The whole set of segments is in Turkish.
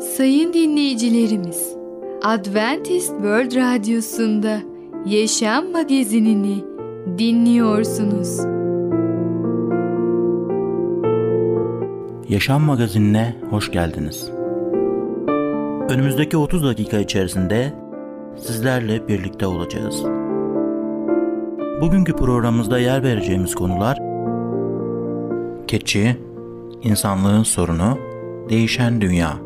Sayın dinleyicilerimiz, Adventist World Radyosu'nda Yaşam Magazinini dinliyorsunuz. Yaşam Magazinine hoş geldiniz. Önümüzdeki 30 dakika içerisinde sizlerle birlikte olacağız. Bugünkü programımızda yer vereceğimiz konular keçi, insanlığın sorunu, değişen dünya.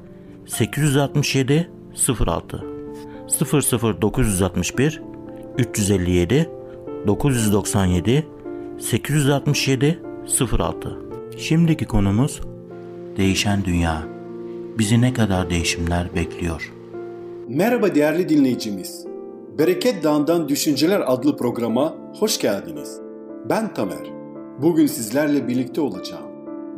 867 06 00961 357 997 867 06 Şimdiki konumuz değişen dünya. Bizi ne kadar değişimler bekliyor? Merhaba değerli dinleyicimiz. Bereket Dağı'ndan Düşünceler adlı programa hoş geldiniz. Ben Tamer. Bugün sizlerle birlikte olacağım.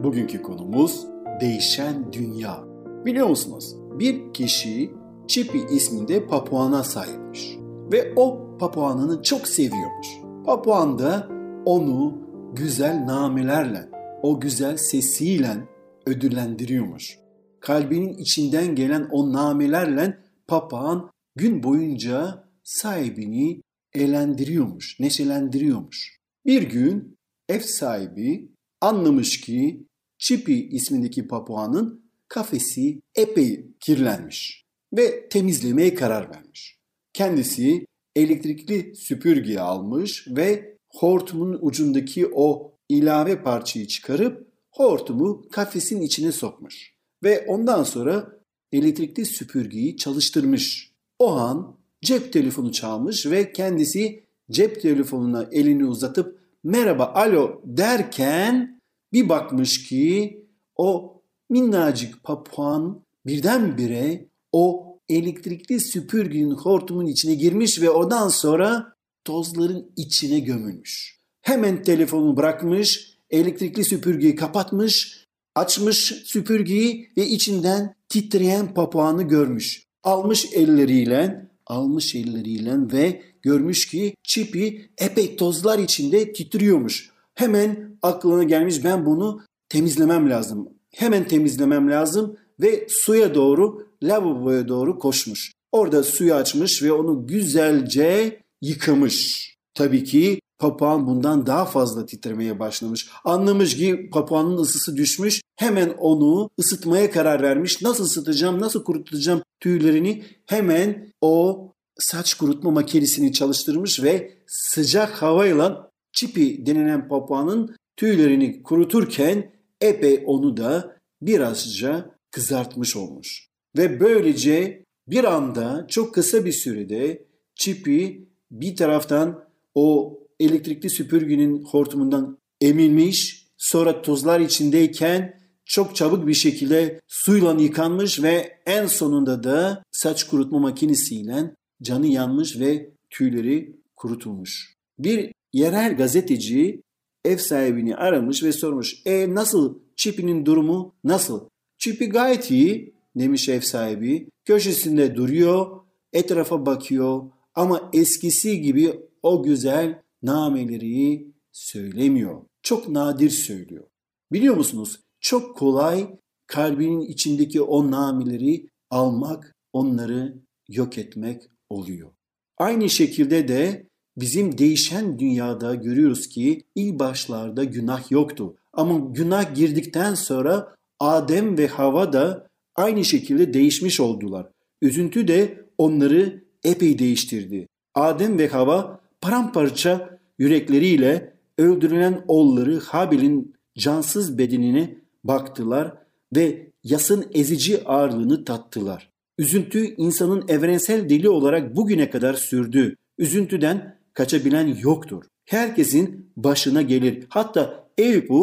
Bugünkü konumuz değişen dünya. Biliyor musunuz? Bir kişi Çipi isminde papuana sahipmiş. Ve o papuanını çok seviyormuş. Papuan da onu güzel namelerle, o güzel sesiyle ödüllendiriyormuş. Kalbinin içinden gelen o namelerle papağan gün boyunca sahibini eğlendiriyormuş, neşelendiriyormuş. Bir gün ev sahibi anlamış ki Çipi ismindeki papağanın kafesi epey kirlenmiş ve temizlemeye karar vermiş. Kendisi elektrikli süpürge almış ve hortumun ucundaki o ilave parçayı çıkarıp hortumu kafesin içine sokmuş. Ve ondan sonra elektrikli süpürgeyi çalıştırmış. O an cep telefonu çalmış ve kendisi cep telefonuna elini uzatıp merhaba alo derken bir bakmış ki o minnacık papuan birdenbire o elektrikli süpürgenin hortumun içine girmiş ve ondan sonra tozların içine gömülmüş. Hemen telefonu bırakmış, elektrikli süpürgeyi kapatmış, açmış süpürgeyi ve içinden titreyen papağanı görmüş. Almış elleriyle, almış elleriyle ve görmüş ki çipi epey tozlar içinde titriyormuş. Hemen aklına gelmiş ben bunu temizlemem lazım. Hemen temizlemem lazım ve suya doğru, lavaboya doğru koşmuş. Orada suyu açmış ve onu güzelce yıkamış. Tabii ki papağan bundan daha fazla titremeye başlamış. Anlamış ki papağanın ısısı düşmüş. Hemen onu ısıtmaya karar vermiş. Nasıl ısıtacağım, nasıl kurutacağım tüylerini hemen o saç kurutma makinesini çalıştırmış ve sıcak havayla çipi denilen papağanın tüylerini kuruturken epey onu da birazca kızartmış olmuş. Ve böylece bir anda çok kısa bir sürede çipi bir taraftan o elektrikli süpürgenin hortumundan emilmiş, sonra tozlar içindeyken çok çabuk bir şekilde suyla yıkanmış ve en sonunda da saç kurutma makinesiyle canı yanmış ve tüyleri kurutulmuş. Bir yerel gazeteci ev sahibini aramış ve sormuş. E nasıl? Çipi'nin durumu nasıl? Çipi gayet iyi demiş ev sahibi. Köşesinde duruyor, etrafa bakıyor ama eskisi gibi o güzel nameleri söylemiyor. Çok nadir söylüyor. Biliyor musunuz? Çok kolay kalbinin içindeki o nameleri almak, onları yok etmek oluyor. Aynı şekilde de bizim değişen dünyada görüyoruz ki ilk başlarda günah yoktu. Ama günah girdikten sonra Adem ve Hava da aynı şekilde değişmiş oldular. Üzüntü de onları epey değiştirdi. Adem ve Hava paramparça yürekleriyle öldürülen oğulları Habil'in cansız bedenine baktılar ve yasın ezici ağırlığını tattılar. Üzüntü insanın evrensel dili olarak bugüne kadar sürdü. Üzüntüden kaçabilen yoktur. Herkesin başına gelir. Hatta Eyüp'ü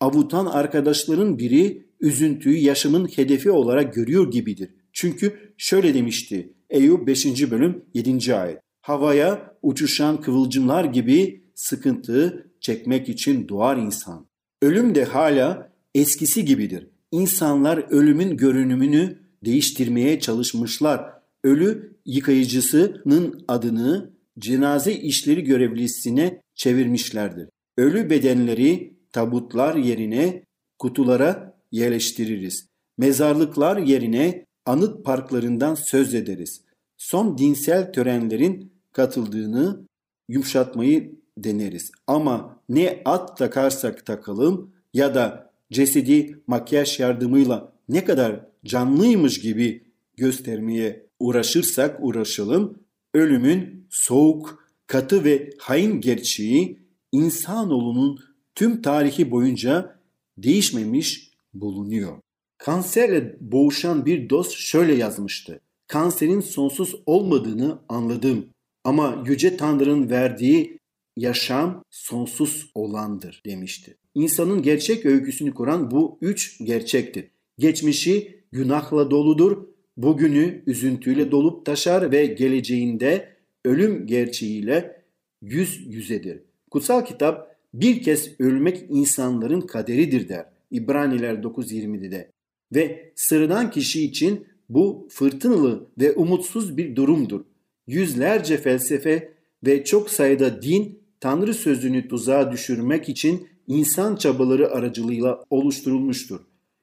avutan arkadaşların biri üzüntüyü yaşamın hedefi olarak görüyor gibidir. Çünkü şöyle demişti Eyüp 5. bölüm 7. ayet. Havaya uçuşan kıvılcımlar gibi sıkıntı çekmek için doğar insan. Ölüm de hala eskisi gibidir. İnsanlar ölümün görünümünü değiştirmeye çalışmışlar. Ölü yıkayıcısının adını cenaze işleri görevlisine çevirmişlerdir. Ölü bedenleri tabutlar yerine kutulara yerleştiririz. Mezarlıklar yerine anıt parklarından söz ederiz. Son dinsel törenlerin katıldığını yumuşatmayı deneriz. Ama ne at takarsak takalım ya da cesedi makyaj yardımıyla ne kadar canlıymış gibi göstermeye uğraşırsak uğraşalım, ölümün soğuk, katı ve hain gerçeği insanoğlunun tüm tarihi boyunca değişmemiş bulunuyor. Kanserle boğuşan bir dost şöyle yazmıştı. Kanserin sonsuz olmadığını anladım ama Yüce Tanrı'nın verdiği yaşam sonsuz olandır demişti. İnsanın gerçek öyküsünü kuran bu üç gerçektir. Geçmişi günahla doludur, bugünü üzüntüyle dolup taşar ve geleceğinde ölüm gerçeğiyle yüz yüzedir. Kutsal kitap bir kez ölmek insanların kaderidir der. İbraniler 9.20'de ve sıradan kişi için bu fırtınalı ve umutsuz bir durumdur. Yüzlerce felsefe ve çok sayıda din Tanrı sözünü tuzağa düşürmek için insan çabaları aracılığıyla oluşturulmuştur.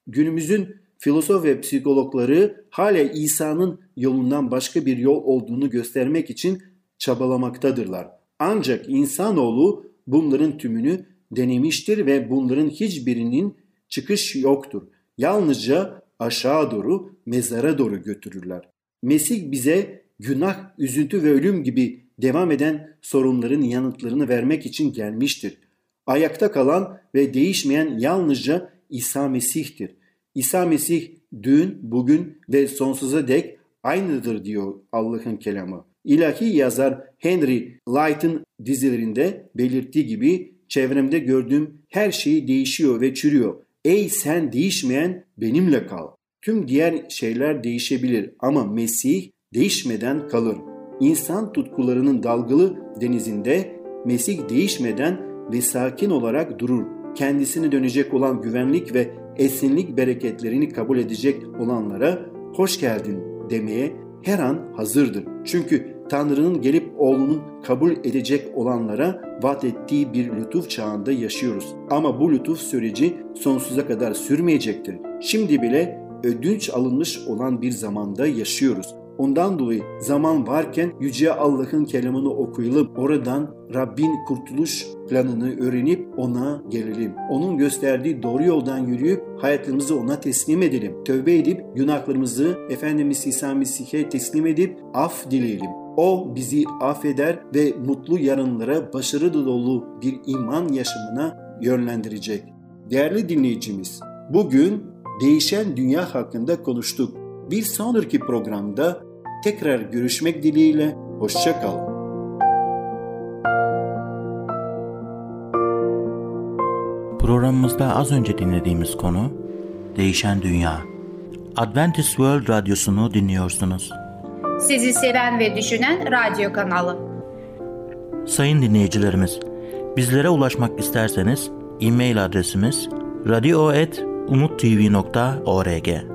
Günümüzün filozof ve psikologları hala İsa'nın yolundan başka bir yol olduğunu göstermek için çabalamaktadırlar. Ancak insanoğlu bunların tümünü denemiştir ve bunların hiçbirinin çıkış yoktur. Yalnızca aşağı doğru, mezara doğru götürürler. Mesih bize günah, üzüntü ve ölüm gibi devam eden sorunların yanıtlarını vermek için gelmiştir. Ayakta kalan ve değişmeyen yalnızca İsa Mesih'tir. İsa Mesih dün, bugün ve sonsuza dek aynıdır diyor Allah'ın kelamı. İlahi yazar Henry Light'ın dizilerinde belirttiği gibi çevremde gördüğüm her şey değişiyor ve çürüyor. Ey sen değişmeyen benimle kal. Tüm diğer şeyler değişebilir ama Mesih değişmeden kalır. İnsan tutkularının dalgalı denizinde Mesih değişmeden ve sakin olarak durur. Kendisine dönecek olan güvenlik ve esinlik bereketlerini kabul edecek olanlara hoş geldin demeye her an hazırdır. Çünkü Tanrı'nın gelip oğlunun kabul edecek olanlara vaat ettiği bir lütuf çağında yaşıyoruz. Ama bu lütuf süreci sonsuza kadar sürmeyecektir. Şimdi bile ödünç alınmış olan bir zamanda yaşıyoruz. Ondan dolayı zaman varken Yüce Allah'ın kelamını okuyalım. Oradan Rabbin kurtuluş planını öğrenip ona gelelim. Onun gösterdiği doğru yoldan yürüyüp hayatımızı ona teslim edelim. Tövbe edip günahlarımızı Efendimiz İsa Mesih'e teslim edip af dileyelim. O bizi affeder ve mutlu yarınlara başarı dolu bir iman yaşamına yönlendirecek. Değerli dinleyicimiz, bugün değişen dünya hakkında konuştuk. Bir sonraki programda tekrar görüşmek dileğiyle hoşçakalın. Programımızda az önce dinlediğimiz konu Değişen Dünya. Adventist World Radyosu'nu dinliyorsunuz. Sizi seven ve düşünen radyo kanalı. Sayın dinleyicilerimiz, bizlere ulaşmak isterseniz e-mail adresimiz radio.umutv.org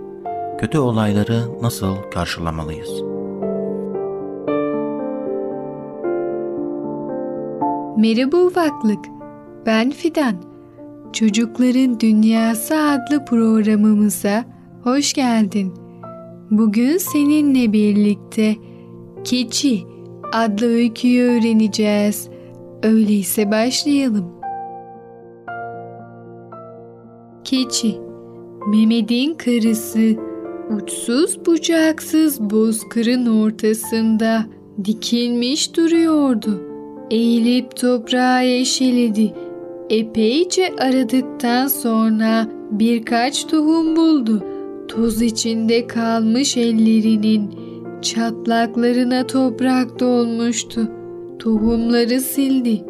Kötü olayları nasıl karşılamalıyız? Merhaba ufaklık. Ben Fidan. Çocukların Dünyası adlı programımıza hoş geldin. Bugün seninle birlikte Keçi adlı öyküyü öğreneceğiz. Öyleyse başlayalım. Keçi Mehmet'in karısı uçsuz bucaksız bozkırın ortasında dikilmiş duruyordu. Eğilip toprağı eşeledi. Epeyce aradıktan sonra birkaç tohum buldu. Toz içinde kalmış ellerinin çatlaklarına toprak dolmuştu. Tohumları sildi.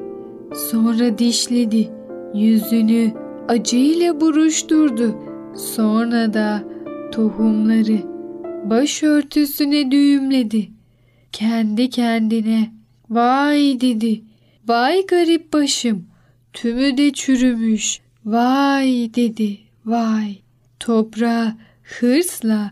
Sonra dişledi. Yüzünü acıyla buruşturdu. Sonra da tohumları başörtüsüne düğümledi. Kendi kendine vay dedi. Vay garip başım. Tümü de çürümüş. Vay dedi. Vay. Toprağı hırsla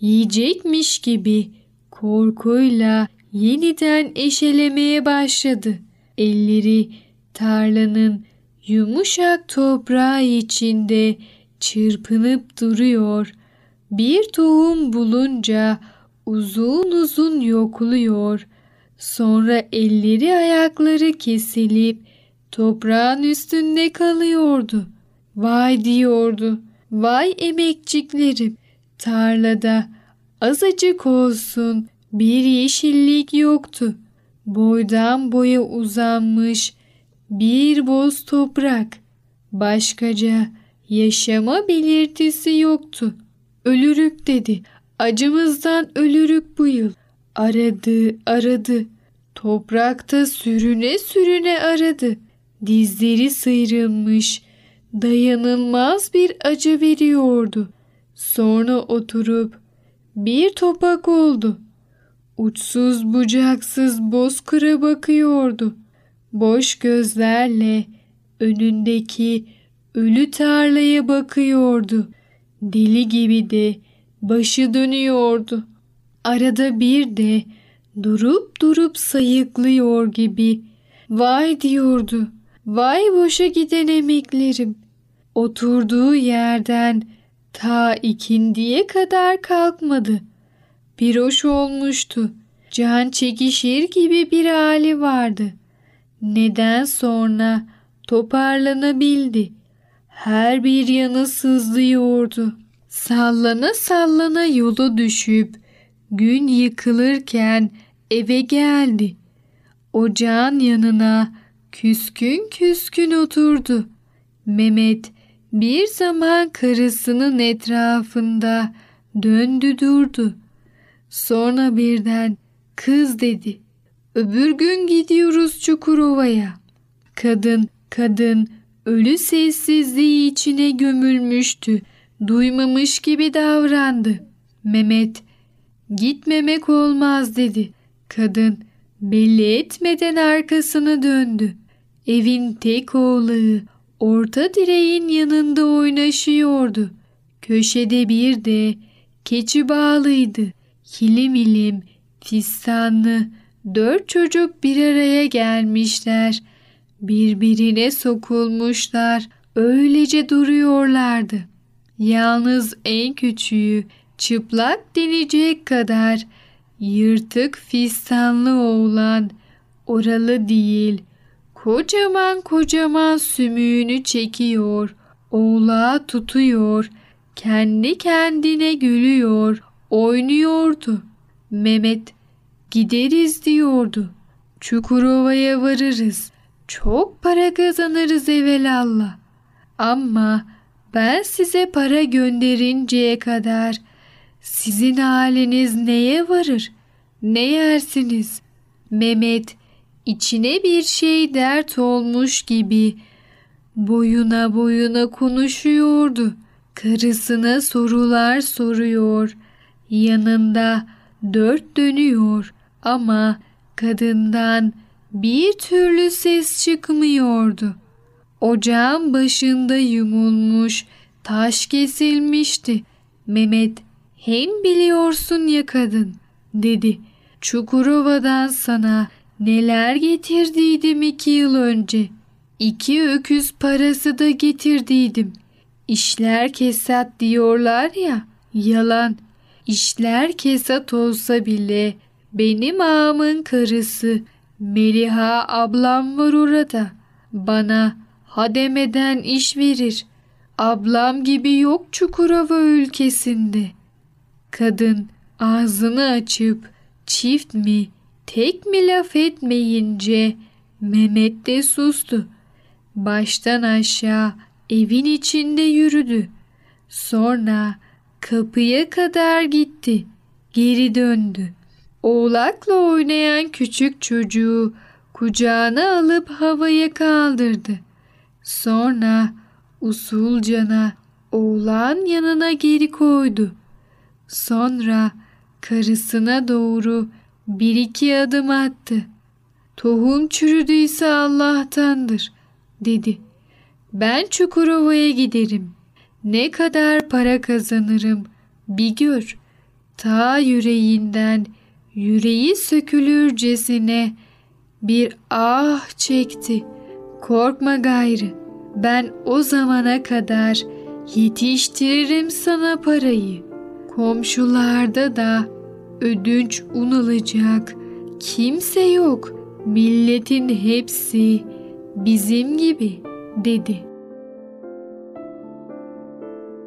yiyecekmiş gibi korkuyla yeniden eşelemeye başladı. Elleri tarlanın yumuşak toprağı içinde çırpınıp duruyor. Bir tohum bulunca uzun uzun yokluyor. Sonra elleri ayakları kesilip toprağın üstünde kalıyordu. Vay diyordu. Vay emekçiklerim. Tarlada azıcık olsun bir yeşillik yoktu. Boydan boya uzanmış bir boz toprak. Başkaca yaşama belirtisi yoktu. Ölürük dedi. Acımızdan ölürük bu yıl. Aradı, aradı. Toprakta sürüne sürüne aradı. Dizleri sıyrılmış. Dayanılmaz bir acı veriyordu. Sonra oturup bir topak oldu. Uçsuz bucaksız bozkıra bakıyordu. Boş gözlerle önündeki ölü tarlaya bakıyordu. Deli gibi de başı dönüyordu. Arada bir de durup durup sayıklıyor gibi vay diyordu. Vay boşa giden emeklerim. Oturduğu yerden ta ikindiye kadar kalkmadı. Bir hoş olmuştu. Can çekişir gibi bir hali vardı. Neden sonra toparlanabildi. Her bir yanı sızlıyordu. Sallana sallana yolu düşüp gün yıkılırken eve geldi. Ocağın yanına küskün küskün oturdu. Mehmet bir zaman karısının etrafında döndü durdu. Sonra birden kız dedi. Öbür gün gidiyoruz Çukurova'ya. Kadın, kadın ölü sessizliği içine gömülmüştü. Duymamış gibi davrandı. Mehmet, gitmemek olmaz dedi. Kadın belli etmeden arkasını döndü. Evin tek oğlağı orta direğin yanında oynaşıyordu. Köşede bir de keçi bağlıydı. Hilim ilim, fistanlı, dört çocuk bir araya gelmişler. Birbirine sokulmuşlar, öylece duruyorlardı. Yalnız en küçüğü çıplak denecek kadar yırtık fistanlı oğlan oralı değil kocaman kocaman sümüğünü çekiyor oğlağı tutuyor kendi kendine gülüyor oynuyordu. Mehmet gideriz diyordu. Çukurova'ya varırız çok para kazanırız evelallah ama ben size para gönderinceye kadar sizin haliniz neye varır? Ne yersiniz? Mehmet içine bir şey dert olmuş gibi boyuna boyuna konuşuyordu. Karısına sorular soruyor. Yanında dört dönüyor ama kadından bir türlü ses çıkmıyordu. Ocağın başında yumulmuş, taş kesilmişti. Mehmet hem biliyorsun ya kadın dedi. Çukurova'dan sana neler getirdiydim iki yıl önce. İki öküz parası da getirdiydim. İşler kesat diyorlar ya, yalan. İşler kesat olsa bile Benim ağamın karısı Meliha ablam var orada. Bana ha demeden iş verir. Ablam gibi yok Çukurova ülkesinde. Kadın ağzını açıp çift mi tek mi laf etmeyince Mehmet de sustu. Baştan aşağı evin içinde yürüdü. Sonra kapıya kadar gitti. Geri döndü. Oğlakla oynayan küçük çocuğu kucağına alıp havaya kaldırdı. Sonra usulcana oğlan yanına geri koydu. Sonra karısına doğru bir iki adım attı. Tohum çürüdüyse Allah'tandır dedi. Ben Çukurova'ya giderim. Ne kadar para kazanırım bir gör. Ta yüreğinden yüreği sökülürcesine bir ah çekti. Korkma gayrı. Ben o zamana kadar yetiştiririm sana parayı. Komşularda da ödünç un alacak kimse yok. Milletin hepsi bizim gibi dedi.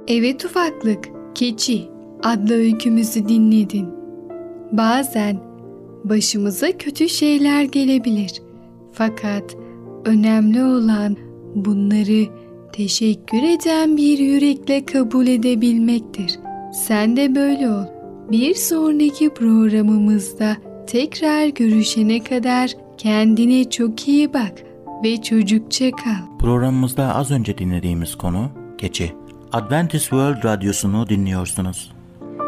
Evet ufaklık, keçi adlı öykümüzü dinledin. Bazen başımıza kötü şeyler gelebilir. Fakat önemli olan bunları teşekkür eden bir yürekle kabul edebilmektir. Sen de böyle ol. Bir sonraki programımızda tekrar görüşene kadar kendine çok iyi bak ve çocukça kal. Programımızda az önce dinlediğimiz konu keçi. Adventist World Radyosu'nu dinliyorsunuz.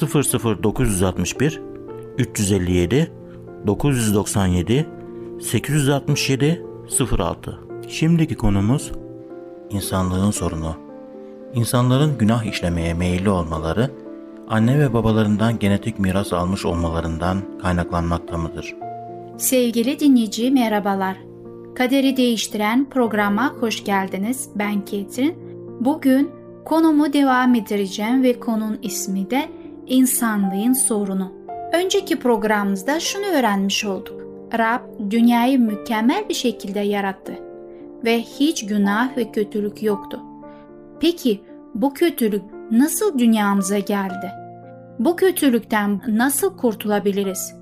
00961 357 997 867 06 Şimdiki konumuz insanlığın sorunu. İnsanların günah işlemeye meyilli olmaları, anne ve babalarından genetik miras almış olmalarından kaynaklanmakta mıdır? Sevgili dinleyici merhabalar. Kaderi Değiştiren programa hoş geldiniz. Ben Ketrin. Bugün konumu devam ettireceğim ve konunun ismi de insanlığın sorunu. Önceki programımızda şunu öğrenmiş olduk. Rab dünyayı mükemmel bir şekilde yarattı ve hiç günah ve kötülük yoktu. Peki bu kötülük nasıl dünyamıza geldi? Bu kötülükten nasıl kurtulabiliriz?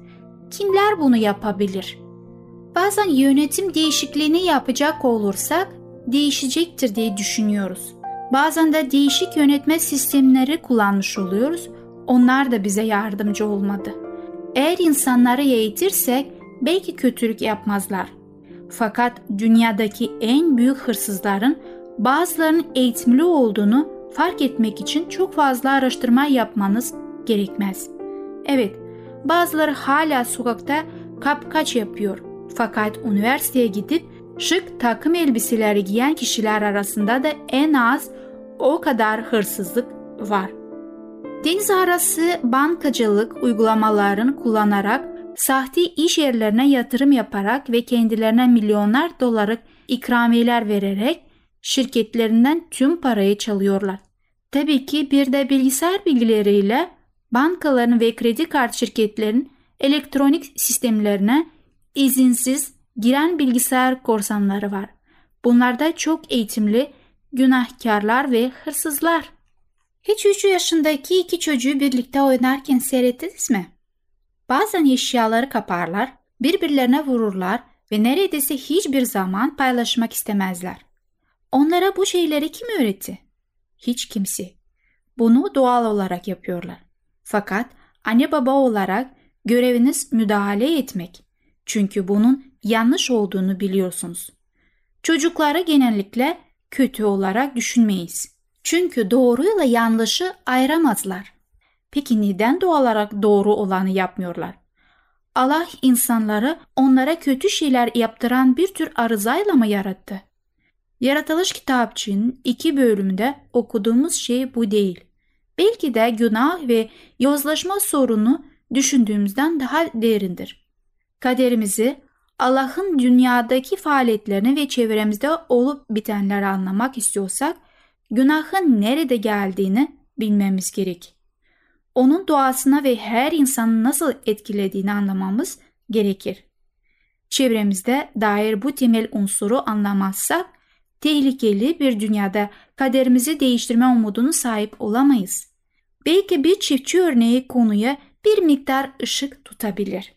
Kimler bunu yapabilir? Bazen yönetim değişikliğini yapacak olursak değişecektir diye düşünüyoruz. Bazen de değişik yönetme sistemleri kullanmış oluyoruz. Onlar da bize yardımcı olmadı. Eğer insanları eğitirsek belki kötülük yapmazlar. Fakat dünyadaki en büyük hırsızların bazılarının eğitimli olduğunu fark etmek için çok fazla araştırma yapmanız gerekmez. Evet, bazıları hala sokakta kapkaç yapıyor. Fakat üniversiteye gidip şık takım elbiseleri giyen kişiler arasında da en az o kadar hırsızlık var. Deniz arası bankacılık uygulamalarını kullanarak sahte iş yerlerine yatırım yaparak ve kendilerine milyonlar dolarlık ikramiyeler vererek şirketlerinden tüm parayı çalıyorlar. Tabii ki bir de bilgisayar bilgileriyle bankaların ve kredi kart şirketlerinin elektronik sistemlerine izinsiz giren bilgisayar korsanları var. Bunlarda çok eğitimli günahkarlar ve hırsızlar. Hiç 3 yaşındaki iki çocuğu birlikte oynarken seyrettiniz mi? Bazen eşyaları kaparlar, birbirlerine vururlar ve neredeyse hiçbir zaman paylaşmak istemezler. Onlara bu şeyleri kim öğretti? Hiç kimse. Bunu doğal olarak yapıyorlar. Fakat anne baba olarak göreviniz müdahale etmek. Çünkü bunun yanlış olduğunu biliyorsunuz. Çocukları genellikle kötü olarak düşünmeyiz. Çünkü doğruyla yanlışı ayıramazlar. Peki neden doğal olarak doğru olanı yapmıyorlar? Allah insanları onlara kötü şeyler yaptıran bir tür arızayla mı yarattı? Yaratılış kitapçığının iki bölümünde okuduğumuz şey bu değil. Belki de günah ve yozlaşma sorunu düşündüğümüzden daha derindir. Kaderimizi Allah'ın dünyadaki faaliyetlerini ve çevremizde olup bitenleri anlamak istiyorsak günahın nerede geldiğini bilmemiz gerek. Onun doğasına ve her insanı nasıl etkilediğini anlamamız gerekir. Çevremizde dair bu temel unsuru anlamazsak tehlikeli bir dünyada kaderimizi değiştirme umudunu sahip olamayız. Belki bir çiftçi örneği konuya bir miktar ışık tutabilir.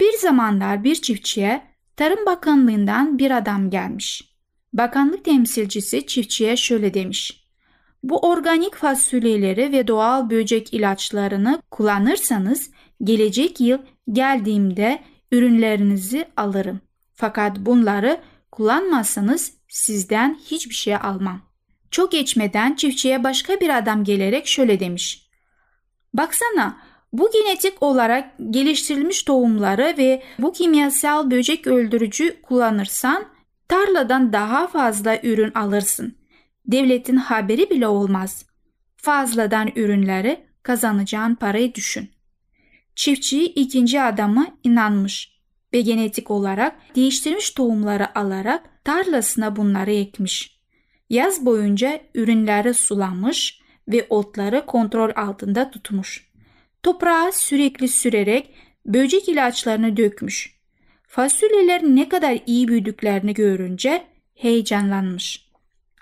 Bir zamanlar bir çiftçiye Tarım Bakanlığından bir adam gelmiş. Bakanlık temsilcisi çiftçiye şöyle demiş. Bu organik fasulyeleri ve doğal böcek ilaçlarını kullanırsanız gelecek yıl geldiğimde ürünlerinizi alırım. Fakat bunları kullanmazsanız sizden hiçbir şey almam. Çok geçmeden çiftçiye başka bir adam gelerek şöyle demiş. Baksana bu genetik olarak geliştirilmiş tohumları ve bu kimyasal böcek öldürücü kullanırsan tarladan daha fazla ürün alırsın. Devletin haberi bile olmaz. Fazladan ürünleri kazanacağın parayı düşün. Çiftçi ikinci adama inanmış ve genetik olarak değiştirilmiş tohumları alarak tarlasına bunları ekmiş. Yaz boyunca ürünleri sulamış ve otları kontrol altında tutmuş. Toprağa sürekli sürerek böcek ilaçlarını dökmüş. Fasulyeler ne kadar iyi büyüdüklerini görünce heyecanlanmış.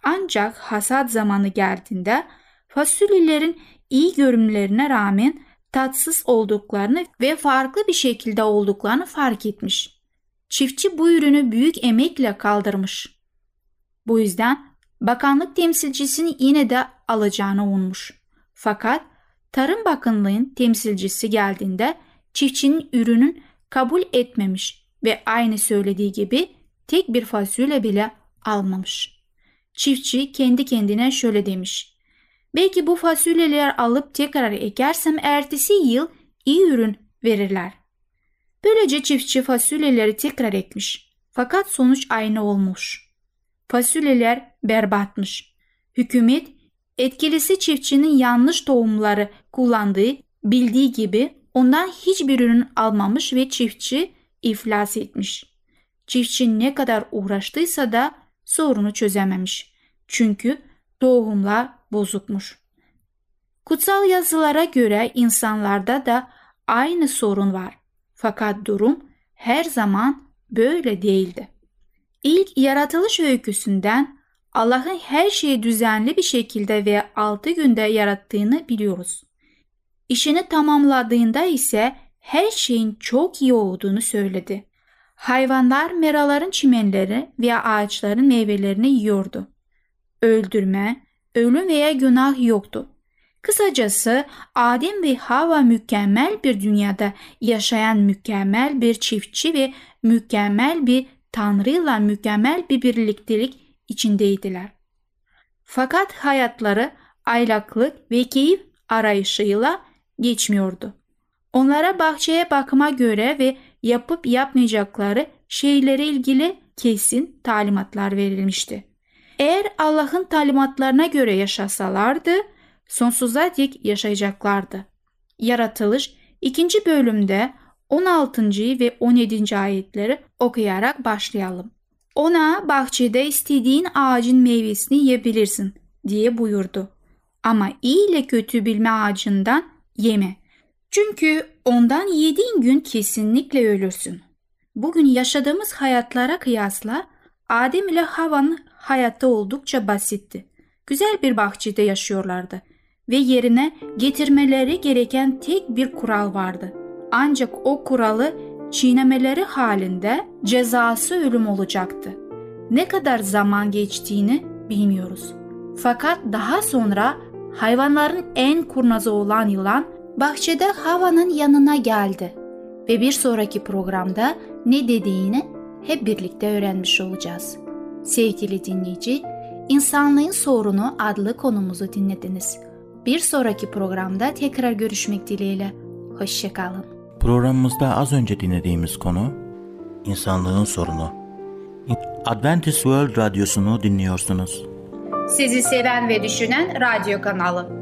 Ancak hasat zamanı geldiğinde fasulyelerin iyi görünümlerine rağmen tatsız olduklarını ve farklı bir şekilde olduklarını fark etmiş. Çiftçi bu ürünü büyük emekle kaldırmış. Bu yüzden bakanlık temsilcisini yine de alacağını ummuş. Fakat Tarım Bakanlığı'nın temsilcisi geldiğinde çiftçinin ürünün kabul etmemiş ve aynı söylediği gibi tek bir fasulye bile almamış. Çiftçi kendi kendine şöyle demiş. Belki bu fasulyeler alıp tekrar ekersem ertesi yıl iyi ürün verirler. Böylece çiftçi fasulyeleri tekrar ekmiş. Fakat sonuç aynı olmuş. Fasulyeler berbatmış. Hükümet etkilisi çiftçinin yanlış tohumları kullandığı bildiği gibi ondan hiçbir ürün almamış ve çiftçi iflas etmiş. Çiftçi ne kadar uğraştıysa da sorunu çözememiş. Çünkü tohumlar bozukmuş. Kutsal yazılara göre insanlarda da aynı sorun var. Fakat durum her zaman böyle değildi. İlk yaratılış öyküsünden Allah'ın her şeyi düzenli bir şekilde ve altı günde yarattığını biliyoruz. İşini tamamladığında ise her şeyin çok iyi olduğunu söyledi. Hayvanlar meraların çimenleri veya ağaçların meyvelerini yiyordu. Öldürme, ölüm veya günah yoktu. Kısacası Adem ve Hava mükemmel bir dünyada yaşayan mükemmel bir çiftçi ve mükemmel bir Tanrı'yla mükemmel bir birliktelik içindeydiler. Fakat hayatları aylaklık ve keyif arayışıyla geçmiyordu. Onlara bahçeye bakma göre ve yapıp yapmayacakları şeylere ilgili kesin talimatlar verilmişti. Eğer Allah'ın talimatlarına göre yaşasalardı sonsuza dek yaşayacaklardı. Yaratılış 2. bölümde 16. ve 17. ayetleri okuyarak başlayalım. Ona bahçede istediğin ağacın meyvesini yiyebilirsin diye buyurdu. Ama iyi ile kötü bilme ağacından yeme. Çünkü ondan yediğin gün kesinlikle ölürsün. Bugün yaşadığımız hayatlara kıyasla Adem ile Hava'nın hayatta oldukça basitti. Güzel bir bahçede yaşıyorlardı ve yerine getirmeleri gereken tek bir kural vardı. Ancak o kuralı çiğnemeleri halinde cezası ölüm olacaktı. Ne kadar zaman geçtiğini bilmiyoruz. Fakat daha sonra hayvanların en kurnazı olan yılan bahçede Hava'nın yanına geldi ve bir sonraki programda ne dediğini hep birlikte öğrenmiş olacağız. Sevgili dinleyici, İnsanlığın Sorunu adlı konumuzu dinlediniz. Bir sonraki programda tekrar görüşmek dileğiyle. Hoşçakalın. Programımızda az önce dinlediğimiz konu insanlığın sorunu. Adventist World Radyosu'nu dinliyorsunuz. Sizi seven ve düşünen radyo kanalı.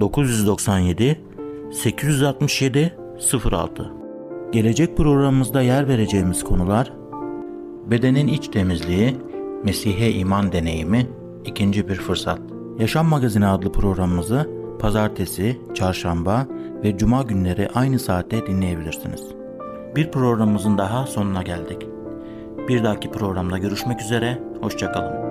997 867 06 Gelecek programımızda yer vereceğimiz konular Bedenin iç temizliği, Mesih'e iman deneyimi, ikinci bir fırsat. Yaşam Magazini adlı programımızı pazartesi, çarşamba ve cuma günleri aynı saatte dinleyebilirsiniz. Bir programımızın daha sonuna geldik. Bir dahaki programda görüşmek üzere, hoşçakalın.